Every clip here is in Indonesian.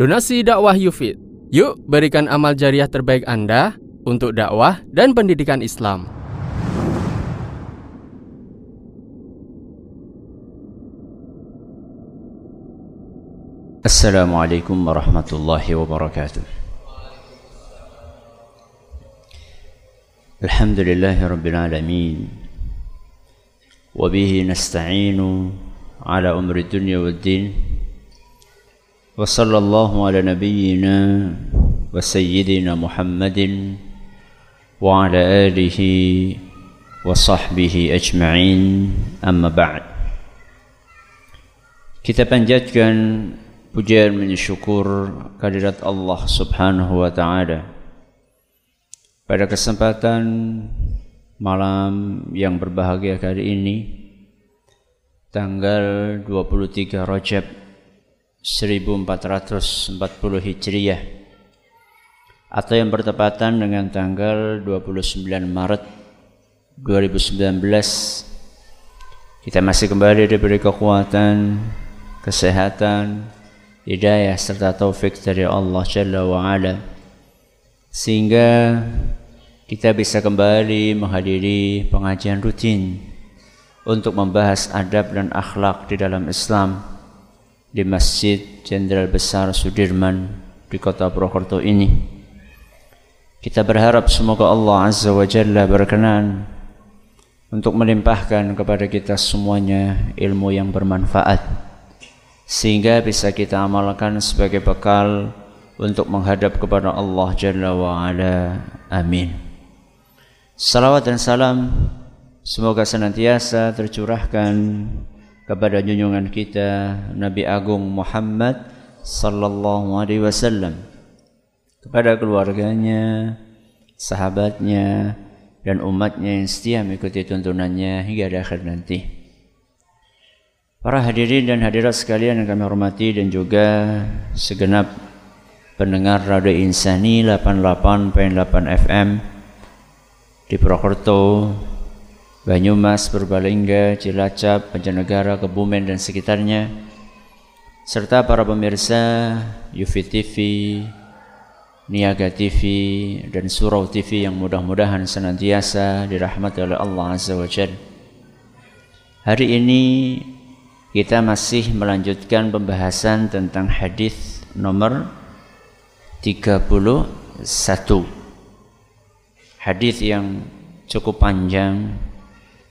Donasi dakwah Yufid. Yuk berikan amal jariah terbaik Anda untuk dakwah dan pendidikan Islam. Assalamualaikum warahmatullahi wabarakatuh. Alhamdulillahi Wabihi nasta'inu ala umri dunya waddin. وصلى الله على نبينا وسيدنا محمد وعلى آله وصحبه أجمعين أما بعد Kita panjatkan pujian mensyukur kehadirat Allah Subhanahu wa taala. Pada kesempatan malam yang berbahagia kali ini tanggal 23 Rajab 1440 Hijriah atau yang bertepatan dengan tanggal 29 Maret 2019 kita masih kembali diberi kekuatan kesehatan hidayah serta taufik dari Allah Jalla wa ala sehingga kita bisa kembali menghadiri pengajian rutin untuk membahas adab dan akhlak di dalam Islam di Masjid Jenderal Besar Sudirman di kota Purwokerto ini. Kita berharap semoga Allah Azza wa Jalla berkenan untuk melimpahkan kepada kita semuanya ilmu yang bermanfaat sehingga bisa kita amalkan sebagai bekal untuk menghadap kepada Allah Jalla wa Ala. Amin. Salawat dan salam semoga senantiasa tercurahkan kepada junjungan kita Nabi Agung Muhammad sallallahu alaihi wasallam kepada keluarganya, sahabatnya dan umatnya yang setia mengikuti tuntunannya hingga akhir nanti. Para hadirin dan hadirat sekalian yang kami hormati dan juga segenap pendengar Radio Insani 88.8 FM di Purwokerto, Banyumas, Purbalingga, Cilacap, Banjarnegara, Kebumen dan sekitarnya serta para pemirsa Yufi TV, Niaga TV dan Surau TV yang mudah-mudahan senantiasa dirahmati oleh Allah Azza wa Jalla. Hari ini kita masih melanjutkan pembahasan tentang hadis nomor 31. Hadis yang cukup panjang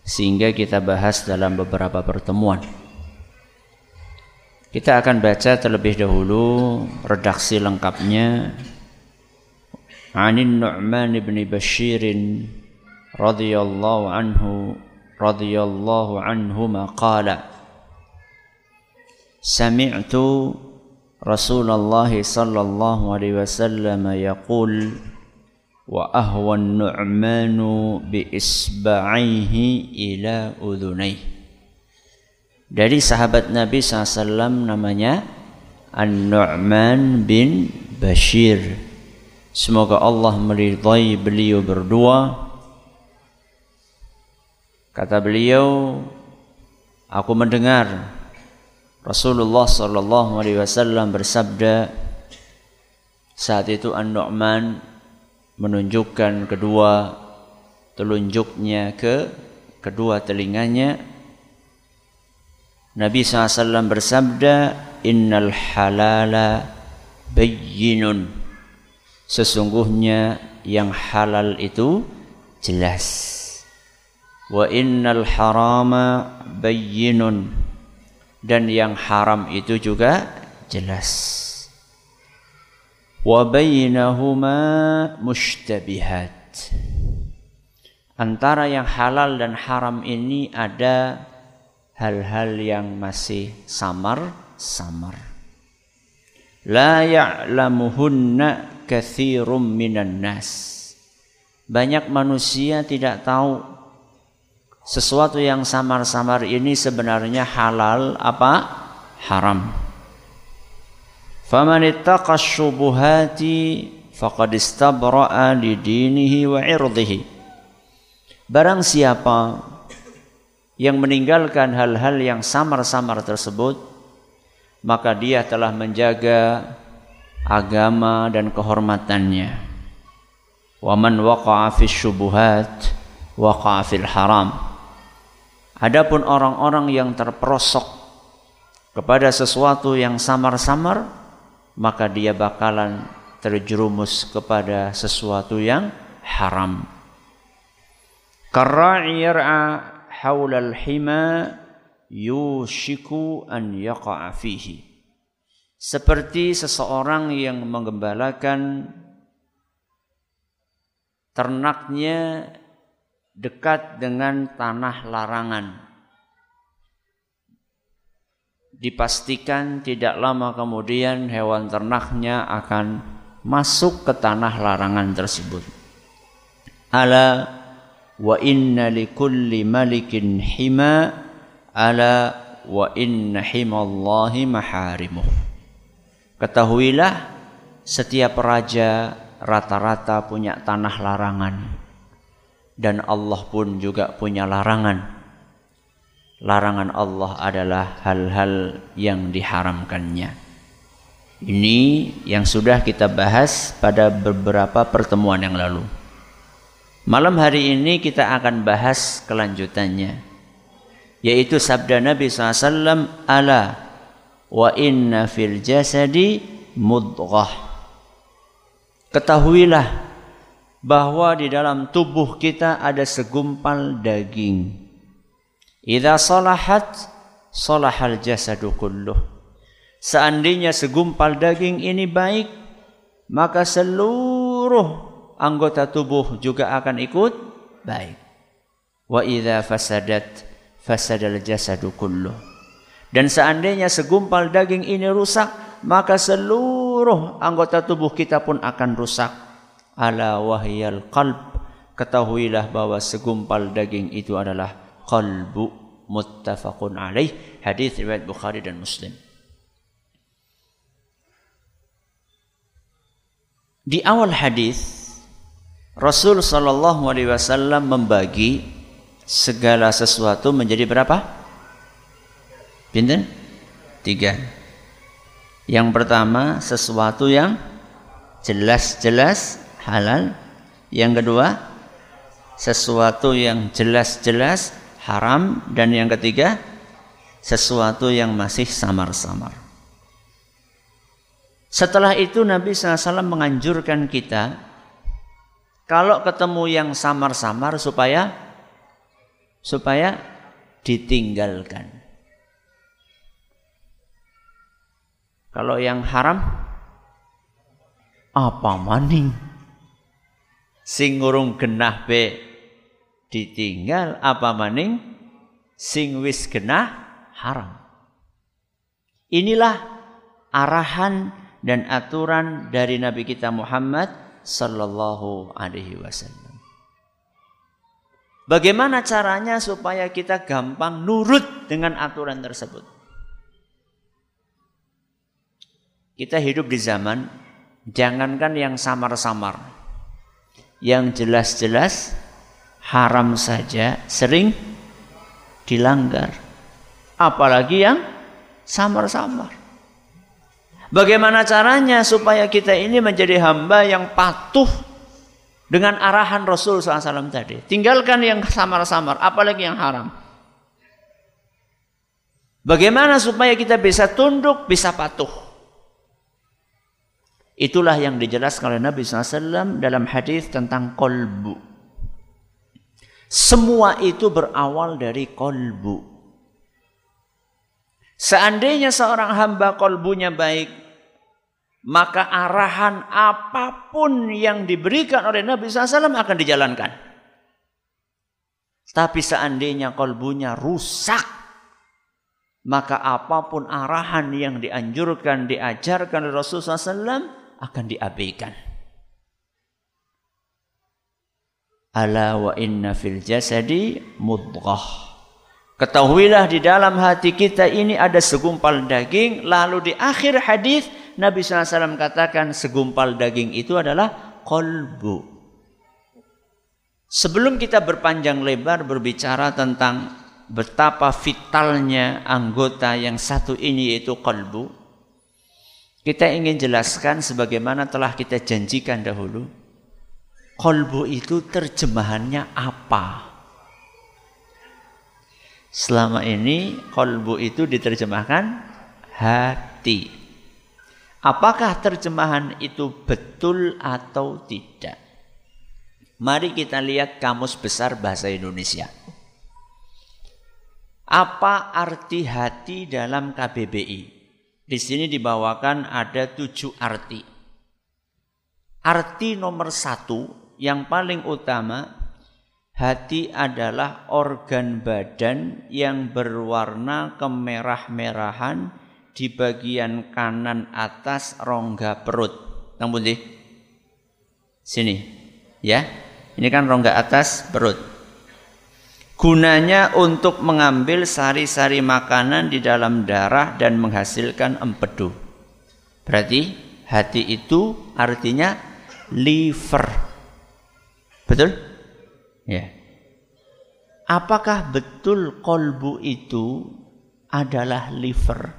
sehingga kita bahas dalam beberapa pertemuan. Kita akan baca terlebih dahulu redaksi lengkapnya. Anin Nu'man bin Bashir radhiyallahu anhu radhiyallahu anhu qala Sami'tu Rasulullah sallallahu alaihi wasallam yaqul wa ahwan nu'manu bi isba'ihi ila udhunai dari sahabat Nabi SAW namanya An-Nu'man bin Bashir. Semoga Allah meridai beliau berdua. Kata beliau aku mendengar Rasulullah SAW alaihi wasallam bersabda saat itu An-Nu'man menunjukkan kedua telunjuknya ke kedua telinganya. Nabi SAW bersabda innal halala bayyinun. Sesungguhnya yang halal itu jelas. Wa innal harama bayyinun. Dan yang haram itu juga jelas bainahuma mushtabihat antara yang halal dan haram ini ada hal-hal yang masih samar-samar la ya'lamuhunna katsirum minan nas. Banyak manusia tidak tahu sesuatu yang samar-samar ini sebenarnya halal apa haram Faman ittaqa syubuhati faqad istabra'a li dinihi wa irdihi. Barang siapa yang meninggalkan hal-hal yang samar-samar tersebut, maka dia telah menjaga agama dan kehormatannya. Wa man waqa'a fi syubuhat waqa'a fil haram. Adapun orang-orang yang terperosok kepada sesuatu yang samar-samar, maka dia bakalan terjerumus kepada sesuatu yang haram. Karra'i yar'a yushiku an yaqa'a. Seperti seseorang yang menggembalakan ternaknya dekat dengan tanah larangan. Dipastikan tidak lama kemudian hewan ternaknya akan masuk ke tanah larangan tersebut. Ala wa inna likulli malikin hima ala wa inna himallahi maharimuh. Ketahuilah setiap raja rata-rata punya tanah larangan dan Allah pun juga punya larangan. Larangan Allah adalah hal-hal yang diharamkannya. Ini yang sudah kita bahas pada beberapa pertemuan yang lalu. Malam hari ini kita akan bahas kelanjutannya. Yaitu sabda Nabi SAW, Ala wa inna fil jasadi mudghah ketahuilah bahwa di dalam tubuh kita ada segumpal daging idza salahat salahal jasadu kulluh seandainya segumpal daging ini baik maka seluruh anggota tubuh juga akan ikut baik wa idza fasadat fasadal jasadu kulluh dan seandainya segumpal daging ini rusak, maka seluruh anggota tubuh kita pun akan rusak. Ala wahyal qalb. Ketahuilah bahwa segumpal daging itu adalah qalbu muttafaqun alaih. Hadis riwayat Bukhari dan Muslim. Di awal hadis Rasul sallallahu alaihi wasallam membagi segala sesuatu menjadi berapa? Pinten? Tiga. Yang pertama sesuatu yang jelas-jelas halal. Yang kedua sesuatu yang jelas-jelas haram dan yang ketiga sesuatu yang masih samar-samar. Setelah itu Nabi SAW menganjurkan kita kalau ketemu yang samar-samar supaya supaya ditinggalkan. Kalau yang haram apa maning? Sing ngurung genah be ditinggal apa maning? Sing wis genah haram. Inilah arahan dan aturan dari Nabi kita Muhammad sallallahu alaihi wasallam. Bagaimana caranya supaya kita gampang nurut dengan aturan tersebut? Kita hidup di zaman jangankan yang samar-samar. Yang jelas-jelas haram saja sering dilanggar. Apalagi yang samar-samar. Bagaimana caranya supaya kita ini menjadi hamba yang patuh dengan arahan Rasul SAW tadi. Tinggalkan yang samar-samar, apalagi yang haram. Bagaimana supaya kita bisa tunduk, bisa patuh. Itulah yang dijelaskan oleh Nabi SAW dalam hadis tentang kolbu. Semua itu berawal dari kolbu. Seandainya seorang hamba kolbunya baik, maka arahan apa pun yang diberikan oleh Nabi SAW akan dijalankan. Tapi seandainya kolbunya rusak, maka apa pun arahan yang dianjurkan, diajarkan oleh Rasulullah SAW, akan diabaikan. Ala wa inna fil jasadi mudghah. Ketahuilah di dalam hati kita ini ada segumpal daging. Lalu di akhir hadis Nabi SAW katakan segumpal daging itu adalah kolbu. Sebelum kita berpanjang lebar berbicara tentang betapa vitalnya anggota yang satu ini yaitu kolbu. Kita ingin jelaskan sebagaimana telah kita janjikan dahulu. Kolbu itu terjemahannya apa? Selama ini kolbu itu diterjemahkan hati. Apakah terjemahan itu betul atau tidak? Mari kita lihat kamus besar bahasa Indonesia. Apa arti hati dalam KBBI? Di sini dibawakan ada tujuh arti. Arti nomor satu yang paling utama, hati adalah organ badan yang berwarna kemerah-merahan di bagian kanan atas rongga perut. Namun di sini, ya. Ini kan rongga atas perut. Gunanya untuk mengambil sari-sari makanan di dalam darah dan menghasilkan empedu. Berarti hati itu artinya liver. Betul? Ya. Apakah betul kolbu itu adalah liver?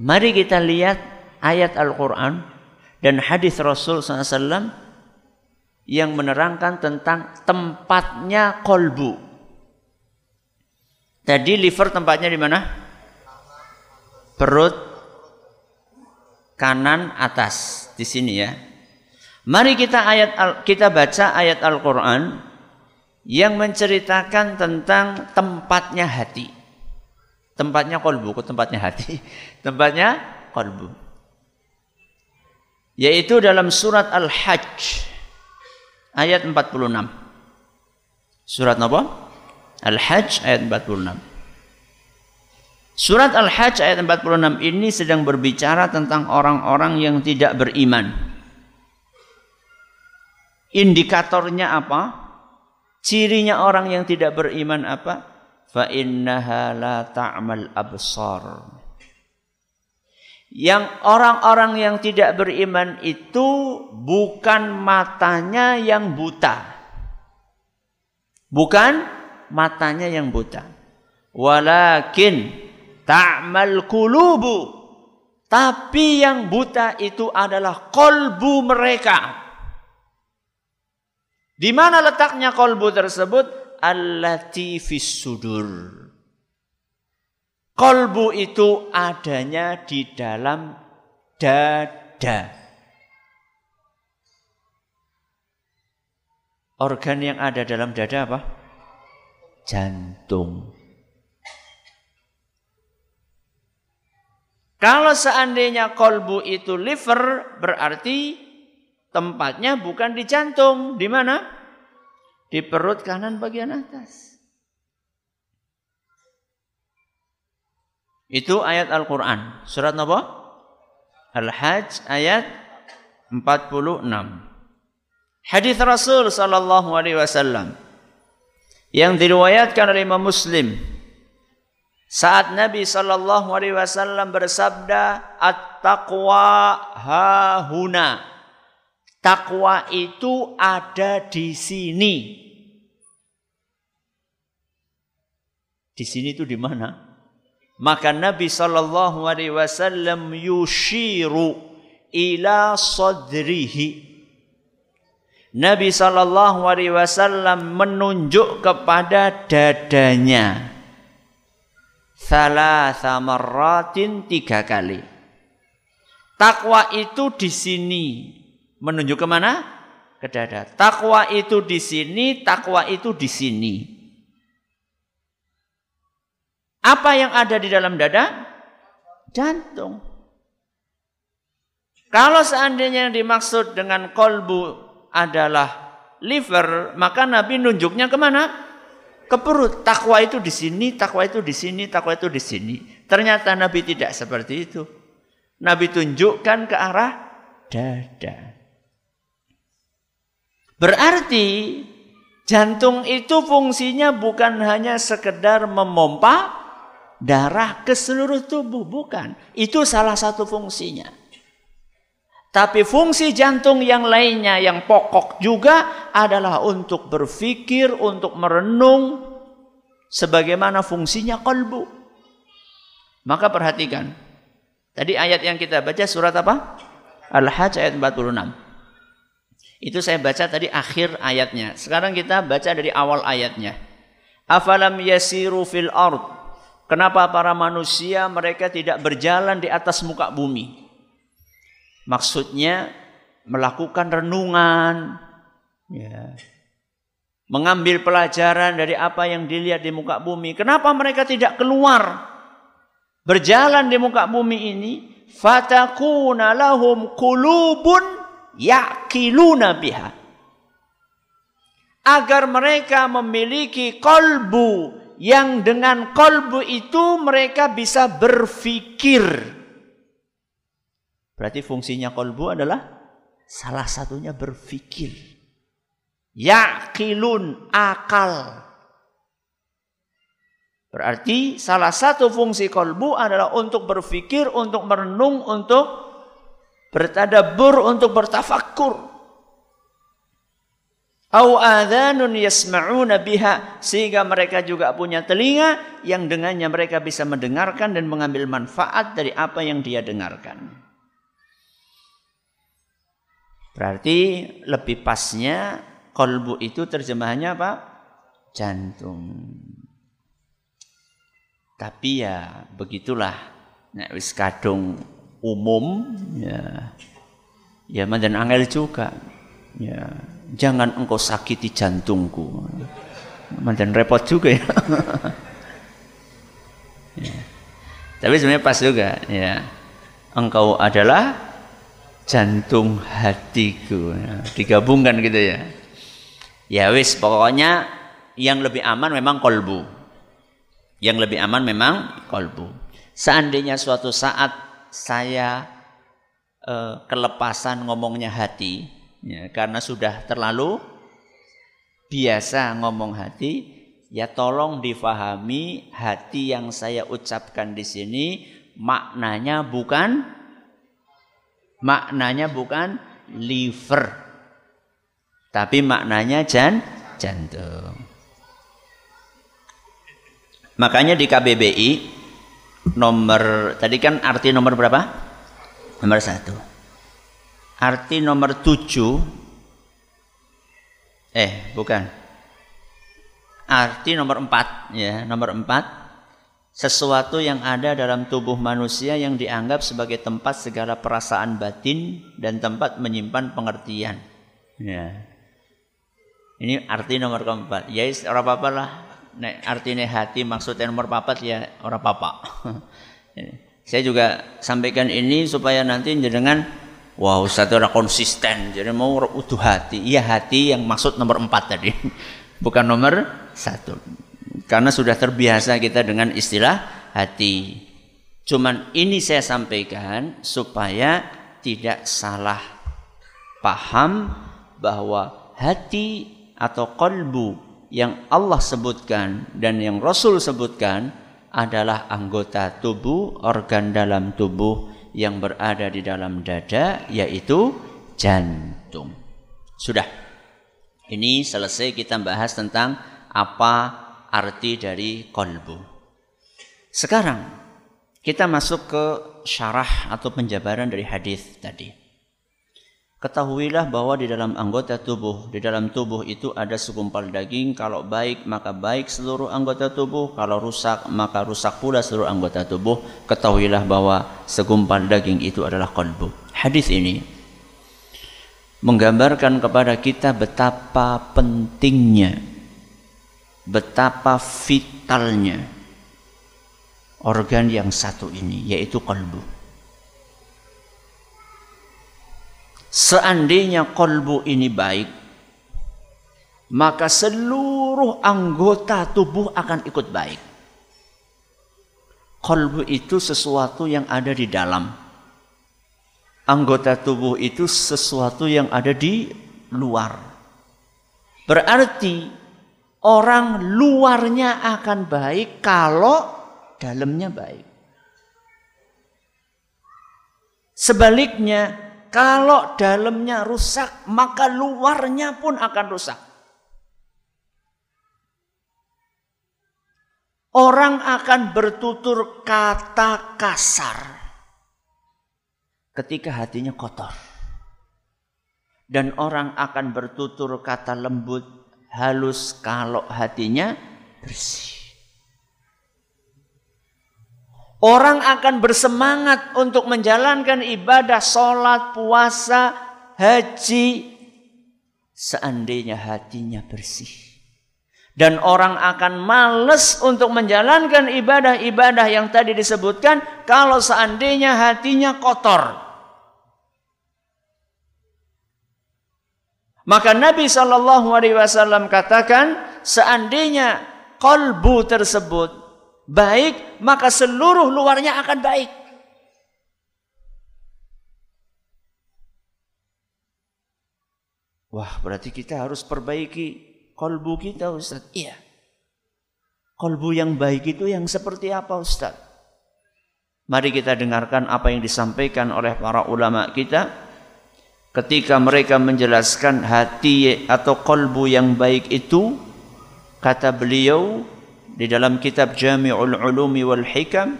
Mari kita lihat ayat Al-Quran dan hadis Rasul SAW yang menerangkan tentang tempatnya kolbu. Tadi liver tempatnya di mana? Perut kanan atas di sini ya. Mari kita ayat kita baca ayat Al-Qur'an yang menceritakan tentang tempatnya hati. Tempatnya kolbu, tempatnya hati? Tempatnya kolbu. Yaitu dalam surat Al-Hajj ayat 46. Surat apa? Al-Hajj ayat 46. Surat Al-Hajj ayat 46 ini sedang berbicara tentang orang-orang yang tidak beriman. Indikatornya apa? Cirinya orang yang tidak beriman apa? Fa innaha la ta'mal absar. Yang orang-orang yang tidak beriman itu bukan matanya yang buta. Bukan matanya yang buta. Walakin ta'mal kulubu. Tapi yang buta itu adalah kolbu mereka. Di mana letaknya kolbu tersebut? Allati fis sudur Kolbu itu adanya di dalam dada. Organ yang ada dalam dada apa? Jantung. Kalau seandainya kolbu itu liver, berarti tempatnya bukan di jantung. Di mana? Di perut kanan bagian atas. Itu ayat Al-Quran. Surat apa? Al-Hajj ayat 46. Hadis Rasul sallallahu alaihi wasallam yang diriwayatkan oleh Imam Muslim saat Nabi sallallahu alaihi wasallam bersabda at-taqwa hahuna takwa itu ada di sini di sini itu di mana maka Nabi sallallahu alaihi wasallam yushiru ila sadrihi. Nabi sallallahu alaihi wasallam menunjuk kepada dadanya. Thalatha marratin tiga kali. Takwa itu di sini. Menunjuk ke mana? Ke dada. Takwa itu di sini, takwa itu di sini. Apa yang ada di dalam dada? Jantung. Kalau seandainya yang dimaksud dengan kolbu adalah liver, maka Nabi nunjuknya ke mana? Ke perut. Takwa itu di sini, takwa itu di sini, takwa itu di sini. Ternyata Nabi tidak seperti itu. Nabi tunjukkan ke arah dada. Berarti jantung itu fungsinya bukan hanya sekedar memompa darah ke seluruh tubuh, bukan. Itu salah satu fungsinya. Tapi fungsi jantung yang lainnya yang pokok juga adalah untuk berpikir, untuk merenung sebagaimana fungsinya kalbu. Maka perhatikan. Tadi ayat yang kita baca surat apa? Al-Hajj ayat 46. Itu saya baca tadi akhir ayatnya. Sekarang kita baca dari awal ayatnya. Afalam yasiru fil ard. Kenapa para manusia mereka tidak berjalan di atas muka bumi? Maksudnya melakukan renungan, ya. mengambil pelajaran dari apa yang dilihat di muka bumi. Kenapa mereka tidak keluar berjalan di muka bumi ini? Fatakuna lahum kulubun yakiluna biha agar mereka memiliki kolbu yang dengan kolbu itu mereka bisa berfikir. Berarti fungsinya kolbu adalah salah satunya berfikir. Yakilun akal. Berarti salah satu fungsi kolbu adalah untuk berfikir, untuk merenung, untuk bertadabur, untuk bertafakur. Au adhanun yasma'una biha sehingga mereka juga punya telinga yang dengannya mereka bisa mendengarkan dan mengambil manfaat dari apa yang dia dengarkan. Berarti lebih pasnya kolbu itu terjemahannya apa? Jantung. Tapi ya begitulah. Nek wis kadung umum ya ya dan angel juga. Ya jangan engkau sakiti jantungku. Dan repot juga ya. ya. Tapi sebenarnya pas juga ya. Engkau adalah jantung hatiku. Ya. Digabungkan gitu ya. Ya wis pokoknya yang lebih aman memang kolbu. Yang lebih aman memang kolbu. Seandainya suatu saat saya uh, kelepasan ngomongnya hati, ya, karena sudah terlalu biasa ngomong hati ya tolong difahami hati yang saya ucapkan di sini maknanya bukan maknanya bukan liver tapi maknanya jan jantung. Makanya di KBBI nomor tadi kan arti nomor berapa nomor satu Arti nomor tujuh eh bukan. Arti nomor empat ya, nomor empat sesuatu yang ada dalam tubuh manusia yang dianggap sebagai tempat segala perasaan batin dan tempat menyimpan pengertian. Ya. Ini arti nomor keempat. Ya orang apa lah. Nek artinya hati maksudnya nomor papat ya orang papa. Saya juga sampaikan ini supaya nanti dengan Wow, satu orang konsisten. Jadi mau utuh hati. Iya hati yang maksud nomor empat tadi. Bukan nomor satu. Karena sudah terbiasa kita dengan istilah hati. Cuman ini saya sampaikan supaya tidak salah paham bahwa hati atau kolbu yang Allah sebutkan dan yang Rasul sebutkan adalah anggota tubuh, organ dalam tubuh yang berada di dalam dada yaitu jantung. Sudah. Ini selesai kita bahas tentang apa arti dari kolbu. Sekarang kita masuk ke syarah atau penjabaran dari hadis tadi. Ketahuilah bahwa di dalam anggota tubuh, di dalam tubuh itu ada segumpal daging. Kalau baik, maka baik seluruh anggota tubuh. Kalau rusak, maka rusak pula seluruh anggota tubuh. Ketahuilah bahwa segumpal daging itu adalah kolbu. Hadis ini menggambarkan kepada kita betapa pentingnya, betapa vitalnya organ yang satu ini, yaitu kolbu. Seandainya kolbu ini baik, maka seluruh anggota tubuh akan ikut baik. Kolbu itu sesuatu yang ada di dalam. Anggota tubuh itu sesuatu yang ada di luar. Berarti orang luarnya akan baik kalau dalamnya baik. Sebaliknya, kalau dalamnya rusak, maka luarnya pun akan rusak. Orang akan bertutur kata kasar ketika hatinya kotor. Dan orang akan bertutur kata lembut, halus kalau hatinya bersih. Orang akan bersemangat untuk menjalankan ibadah, sholat, puasa, haji, seandainya hatinya bersih. Dan orang akan males untuk menjalankan ibadah-ibadah yang tadi disebutkan kalau seandainya hatinya kotor. Maka Nabi Shallallahu Alaihi Wasallam katakan, seandainya kolbu tersebut baik, maka seluruh luarnya akan baik. Wah, berarti kita harus perbaiki kolbu kita Ustaz. Iya. Kolbu yang baik itu yang seperti apa Ustaz? Mari kita dengarkan apa yang disampaikan oleh para ulama kita ketika mereka menjelaskan hati atau kolbu yang baik itu kata beliau di dalam kitab Jami'ul Ulumi wal Hikam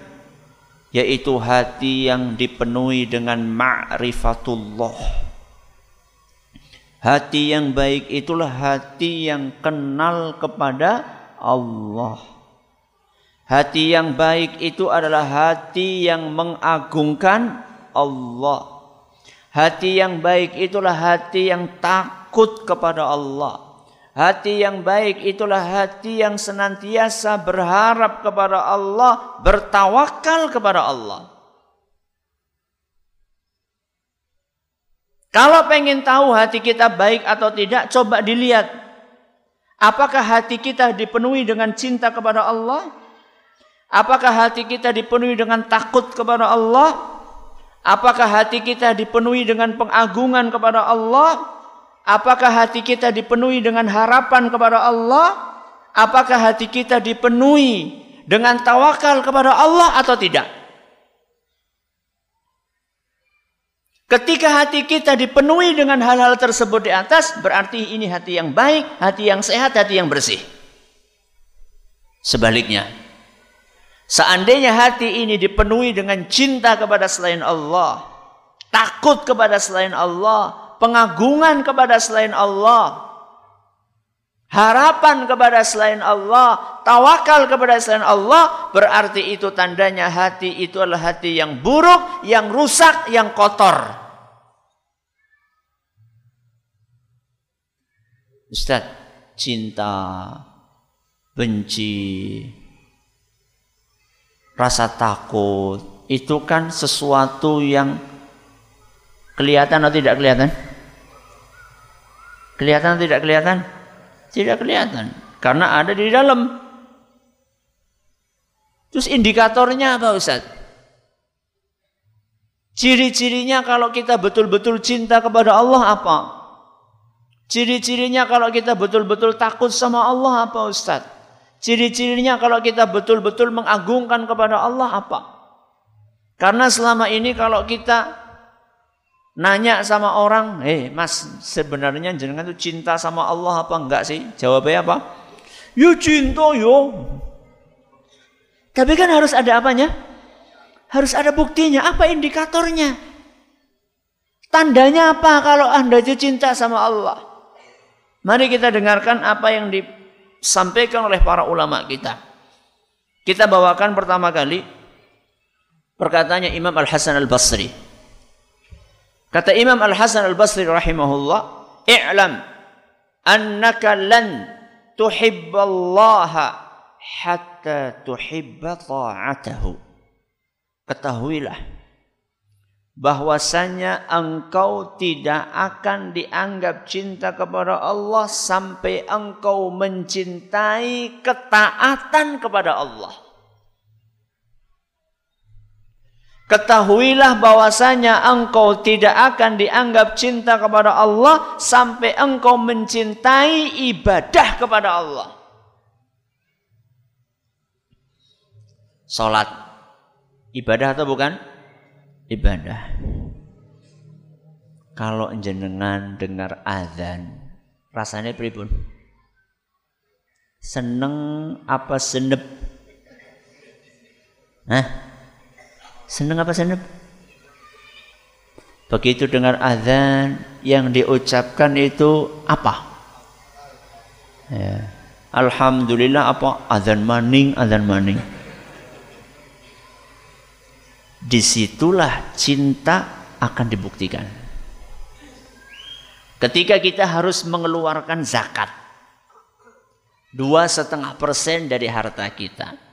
yaitu hati yang dipenuhi dengan ma'rifatullah Hati yang baik itulah hati yang kenal kepada Allah. Hati yang baik itu adalah hati yang mengagungkan Allah. Hati yang baik itulah hati yang takut kepada Allah. Hati yang baik itulah hati yang senantiasa berharap kepada Allah, bertawakal kepada Allah. Kalau pengen tahu hati kita baik atau tidak, coba dilihat. Apakah hati kita dipenuhi dengan cinta kepada Allah? Apakah hati kita dipenuhi dengan takut kepada Allah? Apakah hati kita dipenuhi dengan pengagungan kepada Allah? Apakah hati kita dipenuhi dengan harapan kepada Allah? Apakah hati kita dipenuhi dengan tawakal kepada Allah atau tidak? Ketika hati kita dipenuhi dengan hal-hal tersebut di atas, berarti ini hati yang baik, hati yang sehat, hati yang bersih. Sebaliknya, seandainya hati ini dipenuhi dengan cinta kepada selain Allah, takut kepada selain Allah, pengagungan kepada selain Allah, harapan kepada selain Allah, tawakal kepada selain Allah, berarti itu tandanya hati itu adalah hati yang buruk, yang rusak, yang kotor. Ustaz, cinta, benci, rasa takut, itu kan sesuatu yang kelihatan atau tidak kelihatan? Kelihatan tidak kelihatan? Tidak kelihatan. Karena ada di dalam. Terus indikatornya apa Ustaz? Ciri-cirinya kalau kita betul-betul cinta kepada Allah apa? Ciri-cirinya kalau kita betul-betul takut sama Allah apa Ustaz? Ciri-cirinya kalau kita betul-betul mengagungkan kepada Allah apa? Karena selama ini kalau kita Nanya sama orang, eh mas sebenarnya jenengan itu cinta sama Allah apa enggak sih? Jawabnya apa? Ya cinta yo. Tapi kan harus ada apanya? Harus ada buktinya. Apa indikatornya? Tandanya apa kalau anda itu cinta sama Allah? Mari kita dengarkan apa yang disampaikan oleh para ulama kita. Kita bawakan pertama kali perkataannya Imam Al Hasan Al Basri. Kata Imam Al-Hasan Al-Basri rahimahullah, "I'lam annaka lan tuhibballaha hatta tuhibba ta'atahu." Ketahuilah bahwasanya engkau tidak akan dianggap cinta kepada Allah sampai engkau mencintai ketaatan kepada Allah. Ketahuilah bahwasanya engkau tidak akan dianggap cinta kepada Allah sampai engkau mencintai ibadah kepada Allah. Salat ibadah atau bukan? Ibadah. Kalau jenengan dengar azan, rasanya pribun? Seneng apa senep? Hah? Seneng apa seneng? Begitu dengar azan yang diucapkan itu apa? Ya. Alhamdulillah apa? Azan maning, azan maning. Di situlah cinta akan dibuktikan. Ketika kita harus mengeluarkan zakat, dua setengah persen dari harta kita.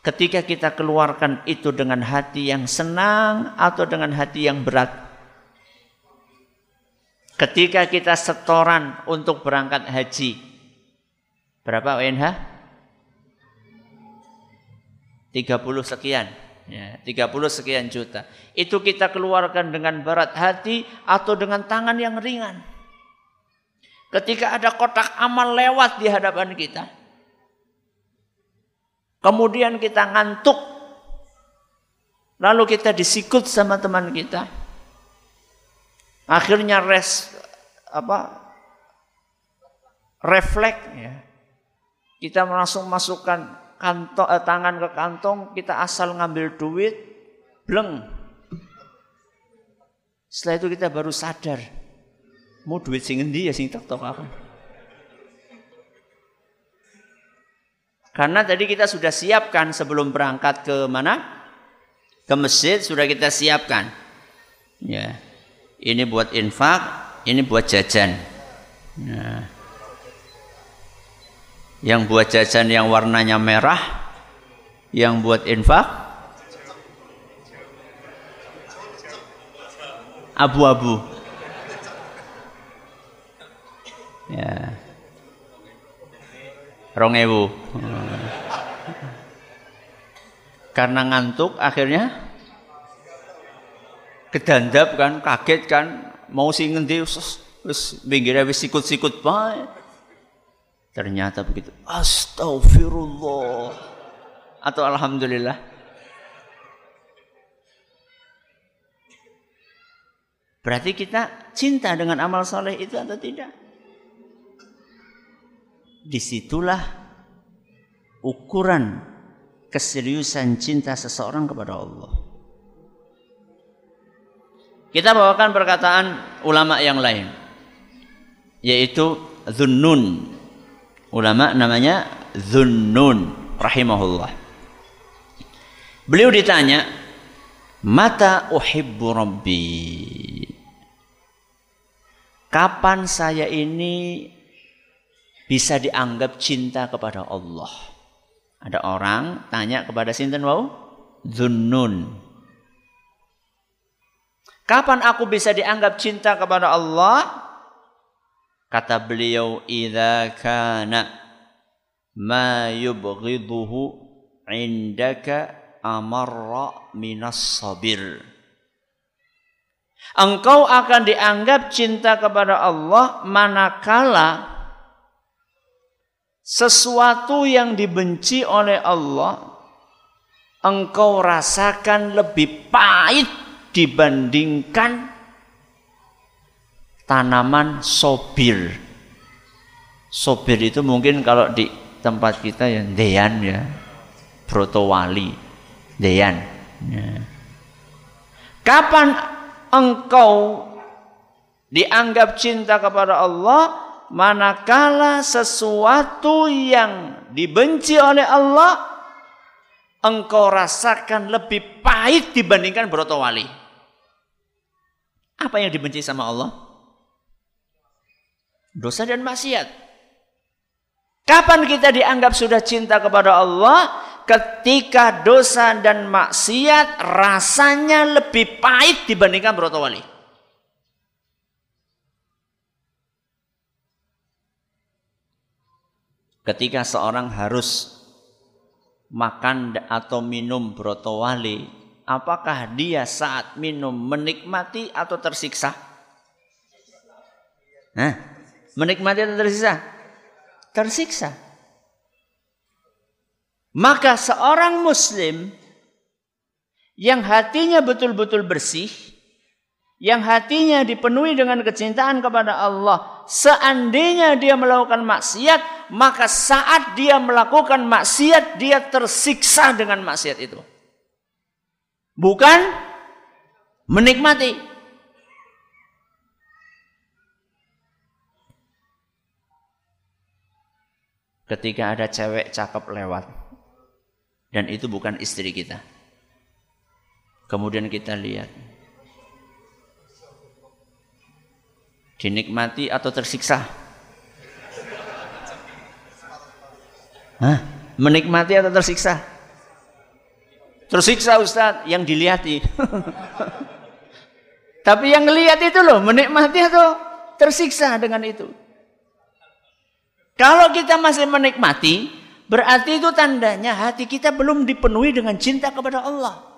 Ketika kita keluarkan itu dengan hati yang senang atau dengan hati yang berat, Ketika kita setoran untuk berangkat haji, berapa UNH? 30 sekian. Ya, 30 sekian juta. Itu kita keluarkan dengan berat hati atau dengan tangan yang ringan. Ketika ada kotak amal lewat di hadapan kita. Kemudian kita ngantuk. Lalu kita disikut sama teman kita Akhirnya res apa refleks ya. Kita langsung masukkan kantong, eh, tangan ke kantong, kita asal ngambil duit, bleng. Setelah itu kita baru sadar, mau duit sing endi ya sing tok tok apa. Karena tadi kita sudah siapkan sebelum berangkat ke mana? Ke masjid sudah kita siapkan. Ya ini buat infak, ini buat jajan. Nah. Yang buat jajan yang warnanya merah, yang buat infak abu-abu. Ya. Rong ewu. Karena ngantuk akhirnya kedandap kan, kaget kan, mau sing ngendi wis pinggirnya wis sikut-sikut bae. Ternyata begitu. Astagfirullah. Atau alhamdulillah. Berarti kita cinta dengan amal soleh itu atau tidak? Di situlah ukuran keseriusan cinta seseorang kepada Allah. Kita bawakan perkataan ulama yang lain yaitu Zunnun. Ulama namanya Zunnun rahimahullah. Beliau ditanya, "Mata uhibbu rabbi?" Kapan saya ini bisa dianggap cinta kepada Allah? Ada orang tanya kepada sinten wau? Zunnun. Kapan aku bisa dianggap cinta kepada Allah? Kata beliau, "Idza kana ma yubghiduhu indaka amarra minas sabir." Engkau akan dianggap cinta kepada Allah manakala sesuatu yang dibenci oleh Allah engkau rasakan lebih pahit dibandingkan tanaman sobir. Sobir itu mungkin kalau di tempat kita ya dean ya, protowali, dean. Ya. Kapan engkau dianggap cinta kepada Allah manakala sesuatu yang dibenci oleh Allah engkau rasakan lebih pahit dibandingkan brotowali. Apa yang dibenci sama Allah? Dosa dan maksiat. Kapan kita dianggap sudah cinta kepada Allah? Ketika dosa dan maksiat rasanya lebih pahit dibandingkan brotowali. Ketika seorang harus makan atau minum brotowali apakah dia saat minum menikmati atau tersiksa? Nah, menikmati atau tersiksa? Tersiksa. Maka seorang muslim yang hatinya betul-betul bersih, yang hatinya dipenuhi dengan kecintaan kepada Allah, seandainya dia melakukan maksiat, maka saat dia melakukan maksiat dia tersiksa dengan maksiat itu. Bukan menikmati. Ketika ada cewek cakep lewat dan itu bukan istri kita. Kemudian kita lihat dinikmati atau tersiksa? Hah? Menikmati atau tersiksa? Tersiksa Ustaz yang dilihati. Tapi yang lihat itu loh menikmati atau tersiksa dengan itu. Kalau kita masih menikmati, berarti itu tandanya hati kita belum dipenuhi dengan cinta kepada Allah.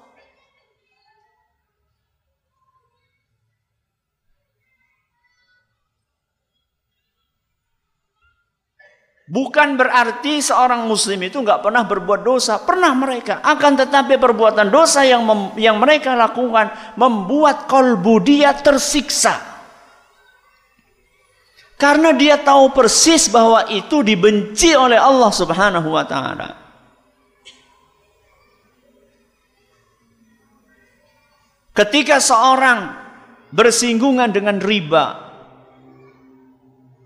Bukan berarti seorang muslim itu nggak pernah berbuat dosa. Pernah mereka. Akan tetapi perbuatan dosa yang yang mereka lakukan membuat kolbu dia tersiksa. Karena dia tahu persis bahwa itu dibenci oleh Allah Subhanahu wa taala. Ketika seorang bersinggungan dengan riba,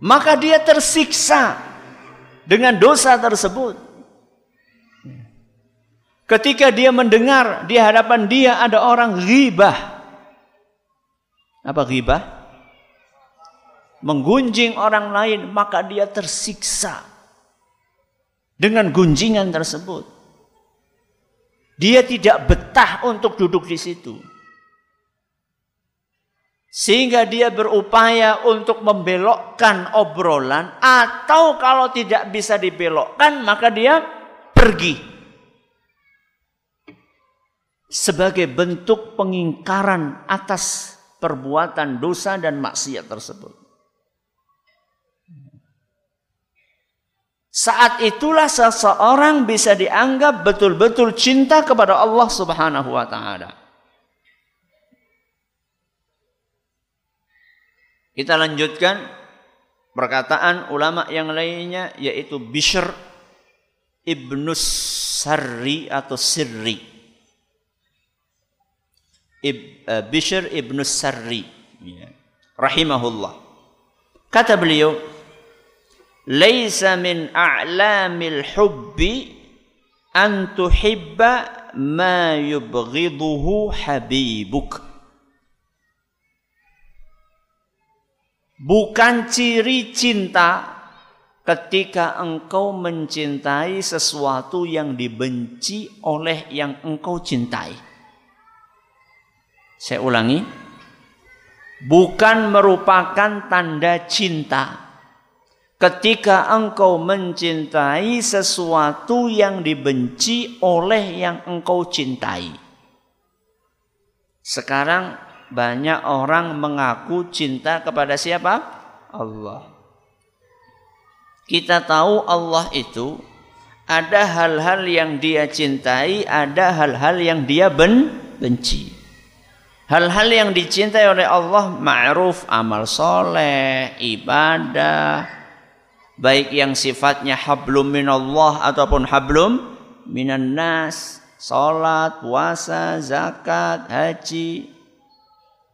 maka dia tersiksa dengan dosa tersebut. Ketika dia mendengar di hadapan dia ada orang ghibah. Apa ghibah? Menggunjing orang lain, maka dia tersiksa dengan gunjingan tersebut. Dia tidak betah untuk duduk di situ. Sehingga dia berupaya untuk membelokkan obrolan atau kalau tidak bisa dibelokkan maka dia pergi. Sebagai bentuk pengingkaran atas perbuatan dosa dan maksiat tersebut. Saat itulah seseorang bisa dianggap betul-betul cinta kepada Allah Subhanahu wa taala. Kita lanjutkan perkataan ulama yang lainnya yaitu Bishr ibnu Sarri atau Sirri. Ib, uh, Bishr ibnu Sarri. Ya. Rahimahullah. Kata beliau, Laisa min a'lamil hubbi an tuhibba ma yubghiduhu habibuk. Bukan ciri cinta ketika engkau mencintai sesuatu yang dibenci oleh yang engkau cintai. Saya ulangi, bukan merupakan tanda cinta ketika engkau mencintai sesuatu yang dibenci oleh yang engkau cintai. Sekarang banyak orang mengaku cinta kepada siapa? Allah. Kita tahu Allah itu ada hal-hal yang dia cintai, ada hal-hal yang dia ben benci. Hal-hal yang dicintai oleh Allah ma'ruf, amal soleh, ibadah, baik yang sifatnya hablum minallah ataupun hablum minan nas, salat, puasa, zakat, haji,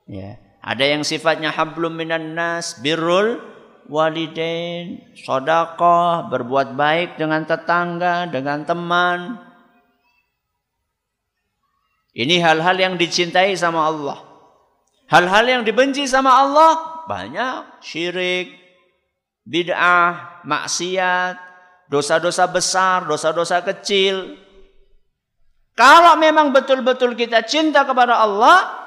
Ya. Ada yang sifatnya hablum minan nas, birrul walidain, sodakoh, berbuat baik dengan tetangga, dengan teman. Ini hal-hal yang dicintai sama Allah. Hal-hal yang dibenci sama Allah banyak syirik, bid'ah, maksiat, dosa-dosa besar, dosa-dosa kecil. Kalau memang betul-betul kita cinta kepada Allah,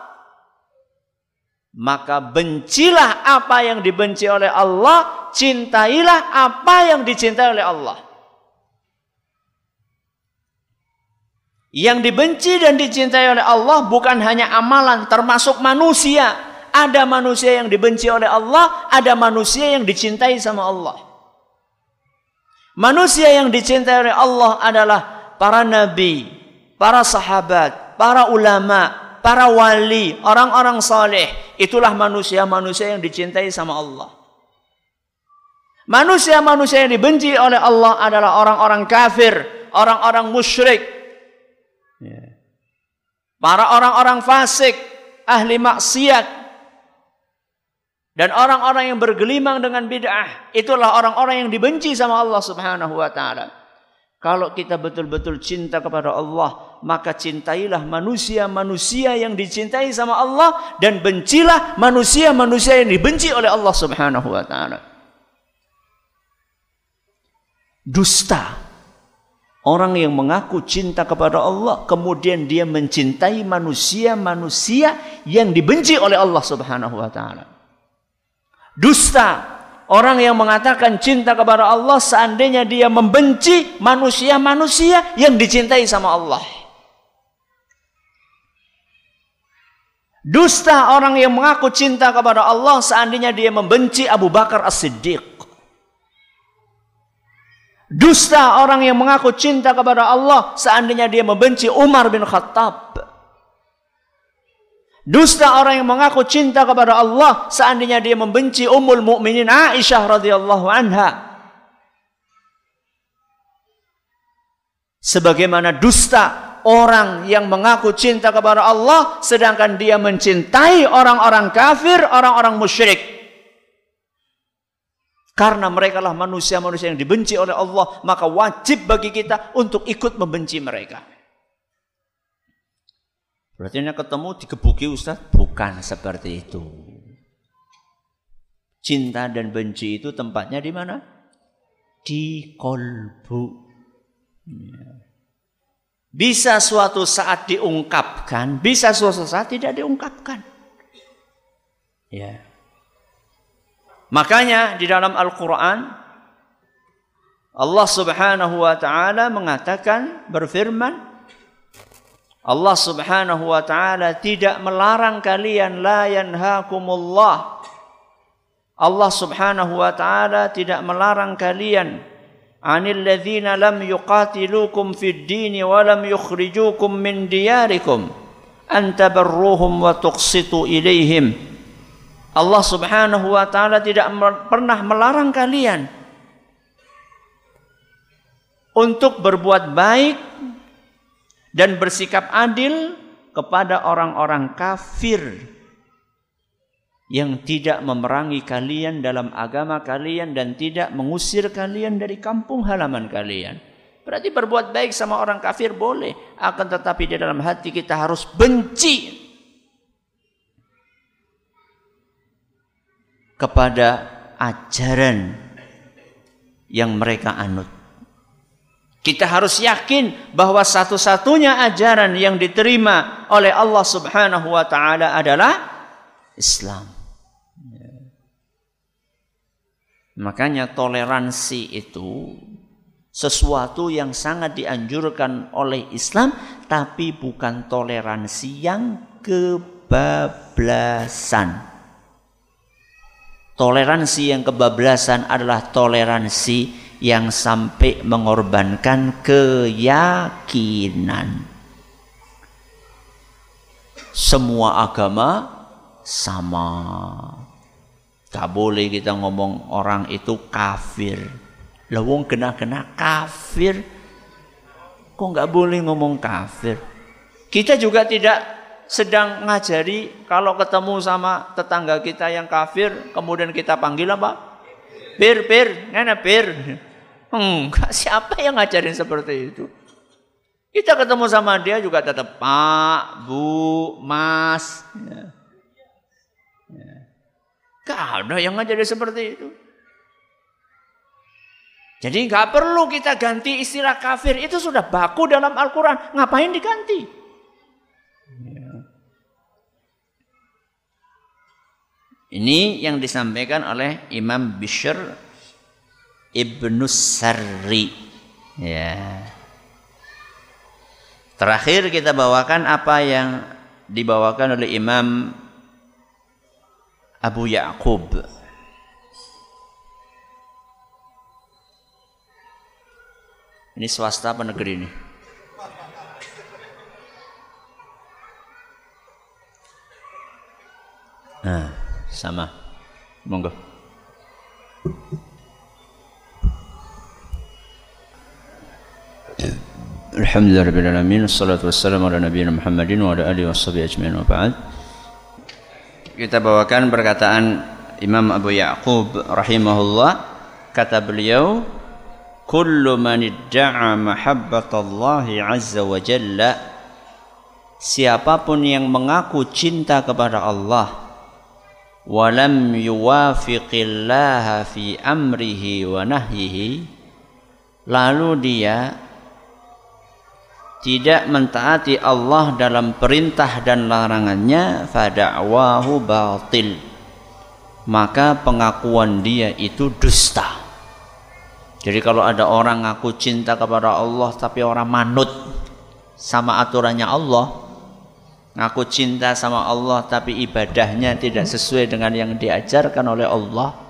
maka bencilah apa yang dibenci oleh Allah, cintailah apa yang dicintai oleh Allah. Yang dibenci dan dicintai oleh Allah bukan hanya amalan, termasuk manusia. Ada manusia yang dibenci oleh Allah, ada manusia yang dicintai sama Allah. Manusia yang dicintai oleh Allah adalah para nabi, para sahabat, para ulama, para wali, orang-orang saleh, itulah manusia-manusia yang dicintai sama Allah. Manusia-manusia yang dibenci oleh Allah adalah orang-orang kafir, orang-orang musyrik. Ya. para orang-orang fasik, ahli maksiat, dan orang-orang yang bergelimang dengan bid'ah, itulah orang-orang yang dibenci sama Allah Subhanahu wa taala. Kalau kita betul-betul cinta kepada Allah, maka cintailah manusia-manusia yang dicintai sama Allah dan bencilah manusia-manusia yang dibenci oleh Allah Subhanahu wa taala. Dusta Orang yang mengaku cinta kepada Allah kemudian dia mencintai manusia-manusia yang dibenci oleh Allah Subhanahu wa taala. Dusta orang yang mengatakan cinta kepada Allah seandainya dia membenci manusia-manusia yang dicintai sama Allah. Dusta orang yang mengaku cinta kepada Allah seandainya dia membenci Abu Bakar As-Siddiq. Dusta orang yang mengaku cinta kepada Allah seandainya dia membenci Umar bin Khattab. Dusta orang yang mengaku cinta kepada Allah seandainya dia membenci Ummul Mukminin Aisyah radhiyallahu anha. Sebagaimana dusta orang yang mengaku cinta kepada Allah sedangkan dia mencintai orang-orang kafir, orang-orang musyrik. Karena mereka lah manusia-manusia yang dibenci oleh Allah, maka wajib bagi kita untuk ikut membenci mereka. Berarti ini ketemu dikebuki Ustaz? Bukan seperti itu. Cinta dan benci itu tempatnya di mana? Di kolbu. Bisa suatu saat diungkapkan, bisa suatu saat tidak diungkapkan. Ya. Makanya di dalam Al-Quran Allah subhanahu wa ta'ala mengatakan berfirman Allah subhanahu wa ta'ala tidak melarang kalian la yanhakumullah Allah subhanahu wa ta'ala tidak melarang kalian anil ladzina lam yuqatilukum fid dini wa lam yukhrijukum min diyarikum an tabarruhum wa tuqsitu ilaihim Allah Subhanahu wa taala tidak pernah melarang kalian untuk berbuat baik dan bersikap adil kepada orang-orang kafir yang tidak memerangi kalian dalam agama kalian dan tidak mengusir kalian dari kampung halaman kalian. Berarti berbuat baik sama orang kafir boleh, akan tetapi di dalam hati kita harus benci kepada ajaran yang mereka anut. Kita harus yakin bahwa satu-satunya ajaran yang diterima oleh Allah Subhanahu wa taala adalah Islam. Makanya toleransi itu sesuatu yang sangat dianjurkan oleh Islam tapi bukan toleransi yang kebablasan. Toleransi yang kebablasan adalah toleransi yang sampai mengorbankan keyakinan. Semua agama sama. Tak boleh kita ngomong orang itu kafir. Lawong kena-kena kafir. Kok nggak boleh ngomong kafir? Kita juga tidak sedang ngajari kalau ketemu sama tetangga kita yang kafir kemudian kita panggil apa? Pir, pir, nana pir. Enggak, siapa yang ngajarin seperti itu? Kita ketemu sama dia juga tetap Pak, Bu, Mas. Ya. Gak ada yang ngajarin seperti itu. Jadi nggak perlu kita ganti istilah kafir. Itu sudah baku dalam Al-Quran. Ngapain diganti? Ini yang disampaikan oleh Imam Bishr Ibnu Sarri. Ya. Terakhir kita bawakan apa yang dibawakan oleh Imam Abu Ya'qub. Ini swasta apa negeri ini? Nah sama monggo Alhamdulillahirrahmanirrahim Assalatu wassalamu ala Nabi Muhammadin wa ala alihi ajmain wa ba'd Kita bawakan perkataan Imam Abu Ya'qub rahimahullah. Kata beliau Kullu man idda'a mahabbatallahi azza wa jalla. Siapa pun yang mengaku cinta kepada Allah Walam yuwafiqillaha fi amrihi wa nahyihi Lalu dia tidak mentaati Allah dalam perintah dan larangannya fada'wahu batil. Maka pengakuan dia itu dusta. Jadi kalau ada orang ngaku cinta kepada Allah tapi orang manut sama aturannya Allah ngaku cinta sama Allah tapi ibadahnya tidak sesuai dengan yang diajarkan oleh Allah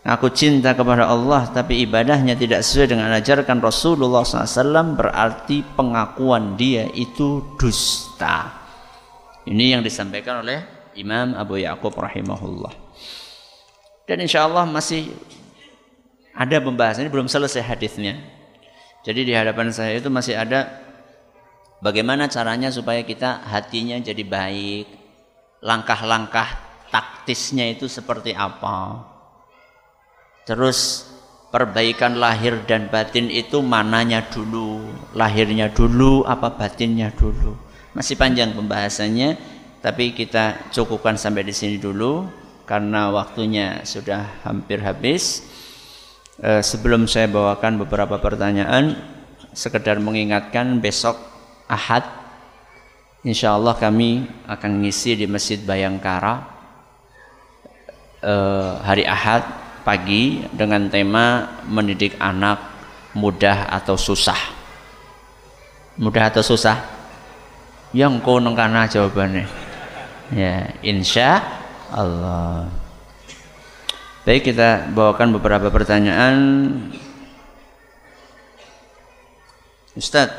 Aku cinta kepada Allah tapi ibadahnya tidak sesuai dengan ajarkan Rasulullah SAW berarti pengakuan dia itu dusta. Ini yang disampaikan oleh Imam Abu Ya'qub rahimahullah. Dan insya Allah masih ada pembahasan ini belum selesai hadisnya. Jadi di hadapan saya itu masih ada bagaimana caranya supaya kita hatinya jadi baik, langkah-langkah taktisnya itu seperti apa Terus perbaikan lahir dan batin itu mananya dulu, lahirnya dulu apa batinnya dulu. Masih panjang pembahasannya, tapi kita cukupkan sampai di sini dulu karena waktunya sudah hampir habis. Eh, sebelum saya bawakan beberapa pertanyaan, sekedar mengingatkan besok Ahad, insya Allah kami akan ngisi di Masjid Bayangkara eh, hari Ahad pagi dengan tema mendidik anak mudah atau susah. Mudah atau susah? Yang kau nengkana jawabannya. Ya, insya Allah. Baik kita bawakan beberapa pertanyaan. Ustadz,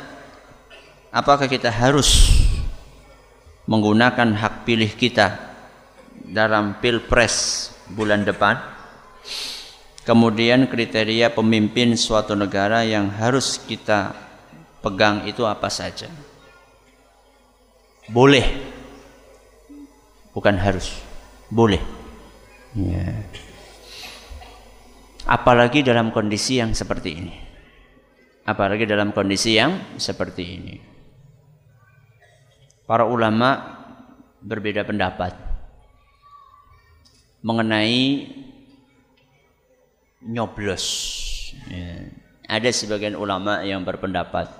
apakah kita harus menggunakan hak pilih kita dalam pilpres bulan depan? Kemudian kriteria pemimpin suatu negara yang harus kita pegang itu apa saja? Boleh. Bukan harus. Boleh. Ya. Apalagi dalam kondisi yang seperti ini. Apalagi dalam kondisi yang seperti ini. Para ulama berbeda pendapat mengenai nyoblos. Ya. Ada sebagian ulama yang berpendapat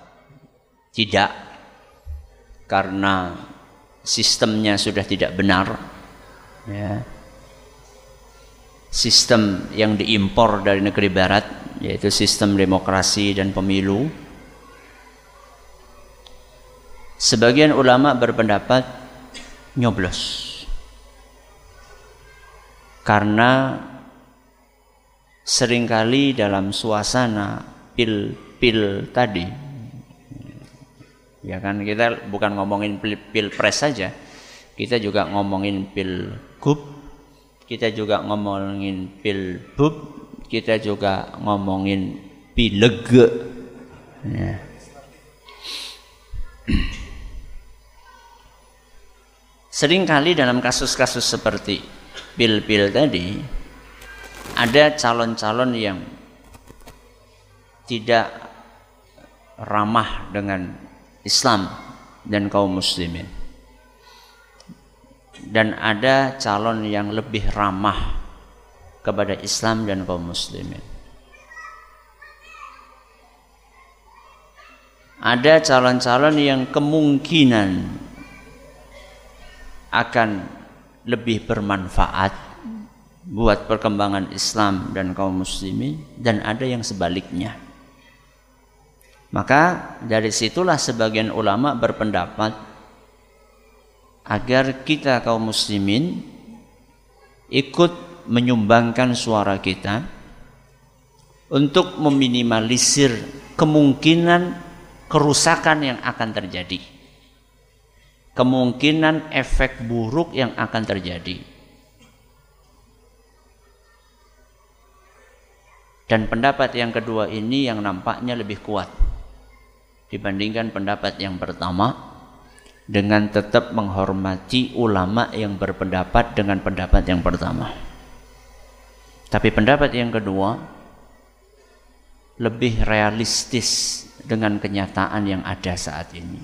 tidak karena sistemnya sudah tidak benar. Ya. Sistem yang diimpor dari negeri barat yaitu sistem demokrasi dan pemilu. Sebagian ulama berpendapat nyoblos. Karena sering kali dalam suasana pil-pil tadi. Ya kan kita bukan ngomongin pil-pres saja. Kita juga ngomongin pil-gub kita juga ngomongin pil-bub kita juga ngomongin pilege ya. sering kali dalam kasus-kasus seperti pil-pil tadi ada calon-calon yang tidak ramah dengan Islam dan kaum muslimin. Dan ada calon yang lebih ramah kepada Islam dan kaum muslimin. Ada calon-calon yang kemungkinan akan lebih bermanfaat buat perkembangan Islam dan kaum muslimin dan ada yang sebaliknya. Maka dari situlah sebagian ulama berpendapat agar kita kaum muslimin ikut menyumbangkan suara kita untuk meminimalisir kemungkinan kerusakan yang akan terjadi. Kemungkinan efek buruk yang akan terjadi Dan pendapat yang kedua ini yang nampaknya lebih kuat. dibandingkan pendapat yang pertama dengan tetap menghormati ulama yang berpendapat dengan pendapat yang pertama. Tapi pendapat yang kedua lebih realistis dengan kenyataan yang ada saat ini.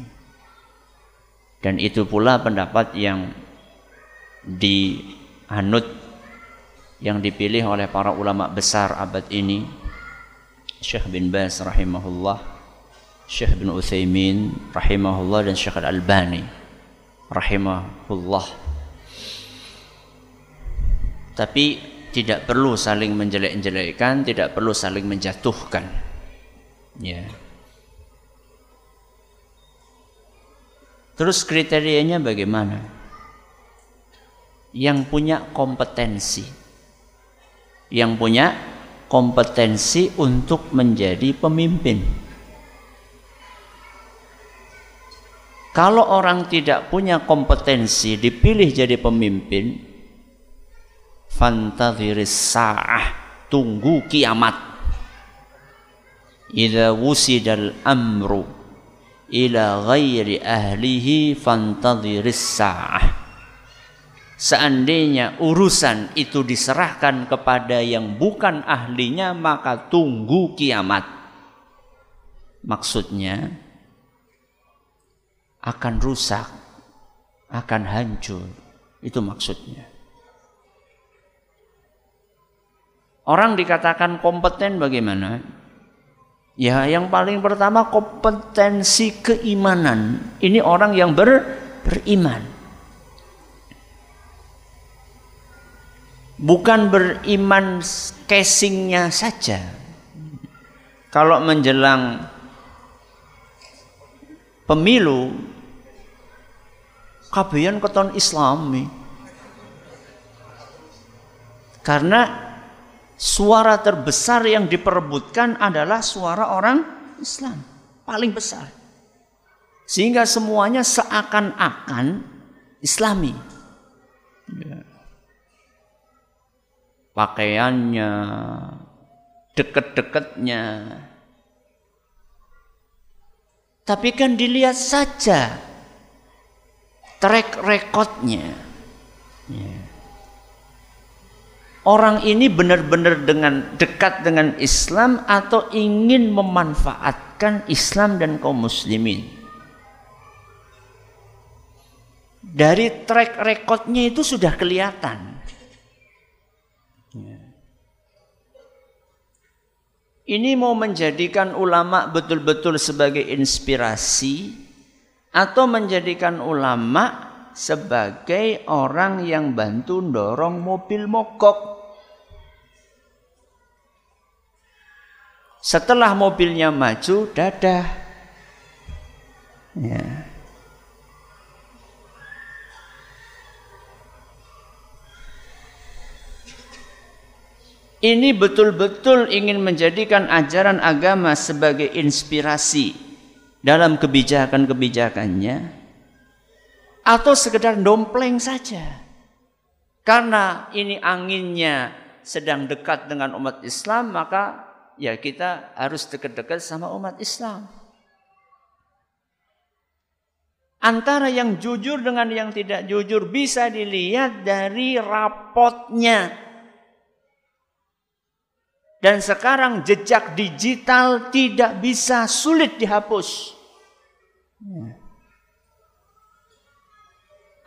Dan itu pula pendapat yang dianut yang dipilih oleh para ulama besar abad ini Syekh bin Baz rahimahullah Syekh bin Utsaimin rahimahullah dan Syekh Al-Albani rahimahullah. Tapi tidak perlu saling menjelek-jelekkan tidak perlu saling menjatuhkan. Ya. Terus kriterianya bagaimana? Yang punya kompetensi yang punya kompetensi untuk menjadi pemimpin. Kalau orang tidak punya kompetensi dipilih jadi pemimpin, fantadhiris sa'ah, tunggu kiamat. Idza wusidal amru ila ghairi ahlihi fantadhiris sa'ah Seandainya urusan itu diserahkan kepada yang bukan ahlinya, maka tunggu kiamat. Maksudnya akan rusak, akan hancur. Itu maksudnya. Orang dikatakan kompeten bagaimana? Ya, yang paling pertama kompetensi keimanan. Ini orang yang ber, beriman. Bukan beriman casingnya saja. Kalau menjelang pemilu, kabian keton islami. Karena suara terbesar yang diperebutkan adalah suara orang Islam. Paling besar. Sehingga semuanya seakan-akan islami. Ya pakaiannya, deket-deketnya. Tapi kan dilihat saja track recordnya. Ya. Orang ini benar-benar dengan dekat dengan Islam atau ingin memanfaatkan Islam dan kaum muslimin. Dari track recordnya itu sudah kelihatan. Ini mau menjadikan ulama betul-betul sebagai inspirasi atau menjadikan ulama sebagai orang yang bantu dorong mobil mogok. Setelah mobilnya maju, dadah. Ya. Ini betul-betul ingin menjadikan ajaran agama sebagai inspirasi dalam kebijakan-kebijakannya atau sekedar dompleng saja. Karena ini anginnya sedang dekat dengan umat Islam maka ya kita harus dekat-dekat sama umat Islam. Antara yang jujur dengan yang tidak jujur bisa dilihat dari rapotnya dan sekarang jejak digital tidak bisa sulit dihapus.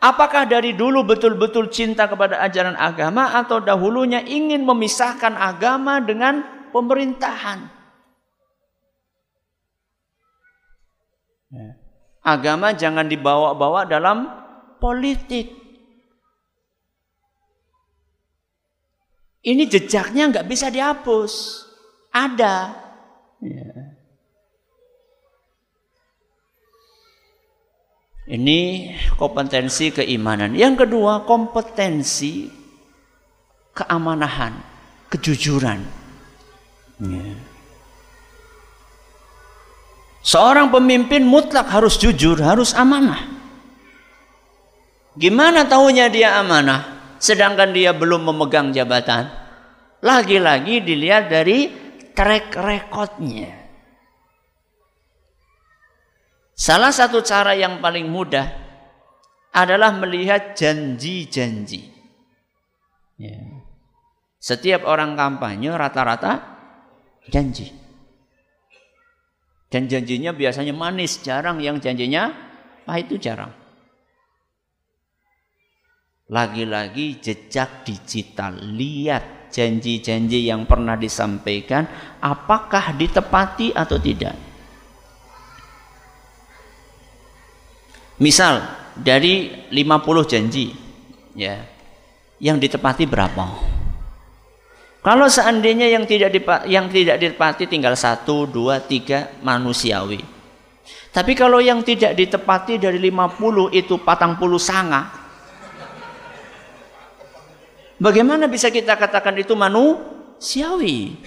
Apakah dari dulu betul-betul cinta kepada ajaran agama atau dahulunya ingin memisahkan agama dengan pemerintahan? Agama jangan dibawa-bawa dalam politik. Ini jejaknya nggak bisa dihapus. Ada. Ya. Ini kompetensi keimanan. Yang kedua, kompetensi keamanahan, kejujuran. Ya. Seorang pemimpin mutlak harus jujur, harus amanah. Gimana tahunya dia amanah? Sedangkan dia belum memegang jabatan. Lagi-lagi dilihat dari track recordnya. Salah satu cara yang paling mudah adalah melihat janji-janji. Ya. Setiap orang kampanye rata-rata janji. Dan janjinya biasanya manis, jarang yang janjinya pahit itu jarang. Lagi-lagi jejak digital, lihat janji-janji yang pernah disampaikan apakah ditepati atau tidak. Misal dari 50 janji ya yang ditepati berapa? Kalau seandainya yang tidak yang tidak ditepati tinggal satu, dua, tiga manusiawi. Tapi kalau yang tidak ditepati dari 50 itu patang puluh sanga. Bagaimana bisa kita katakan itu manusiawi?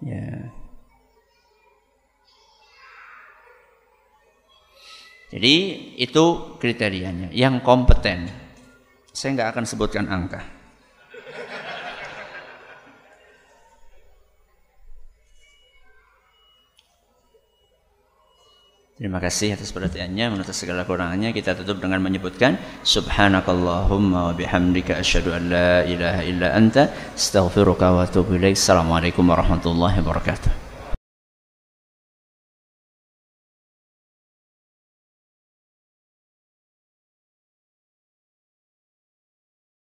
Ya. Jadi itu kriterianya. Yang kompeten. Saya nggak akan sebutkan angka. Terima kasih atas perhatiannya menutup segala kurangannya kita tutup dengan menyebutkan subhanakallahumma wa bihamdika asyhadu an la ilaha illa anta astaghfiruka wa atubu ilaik. Assalamualaikum warahmatullahi wabarakatuh.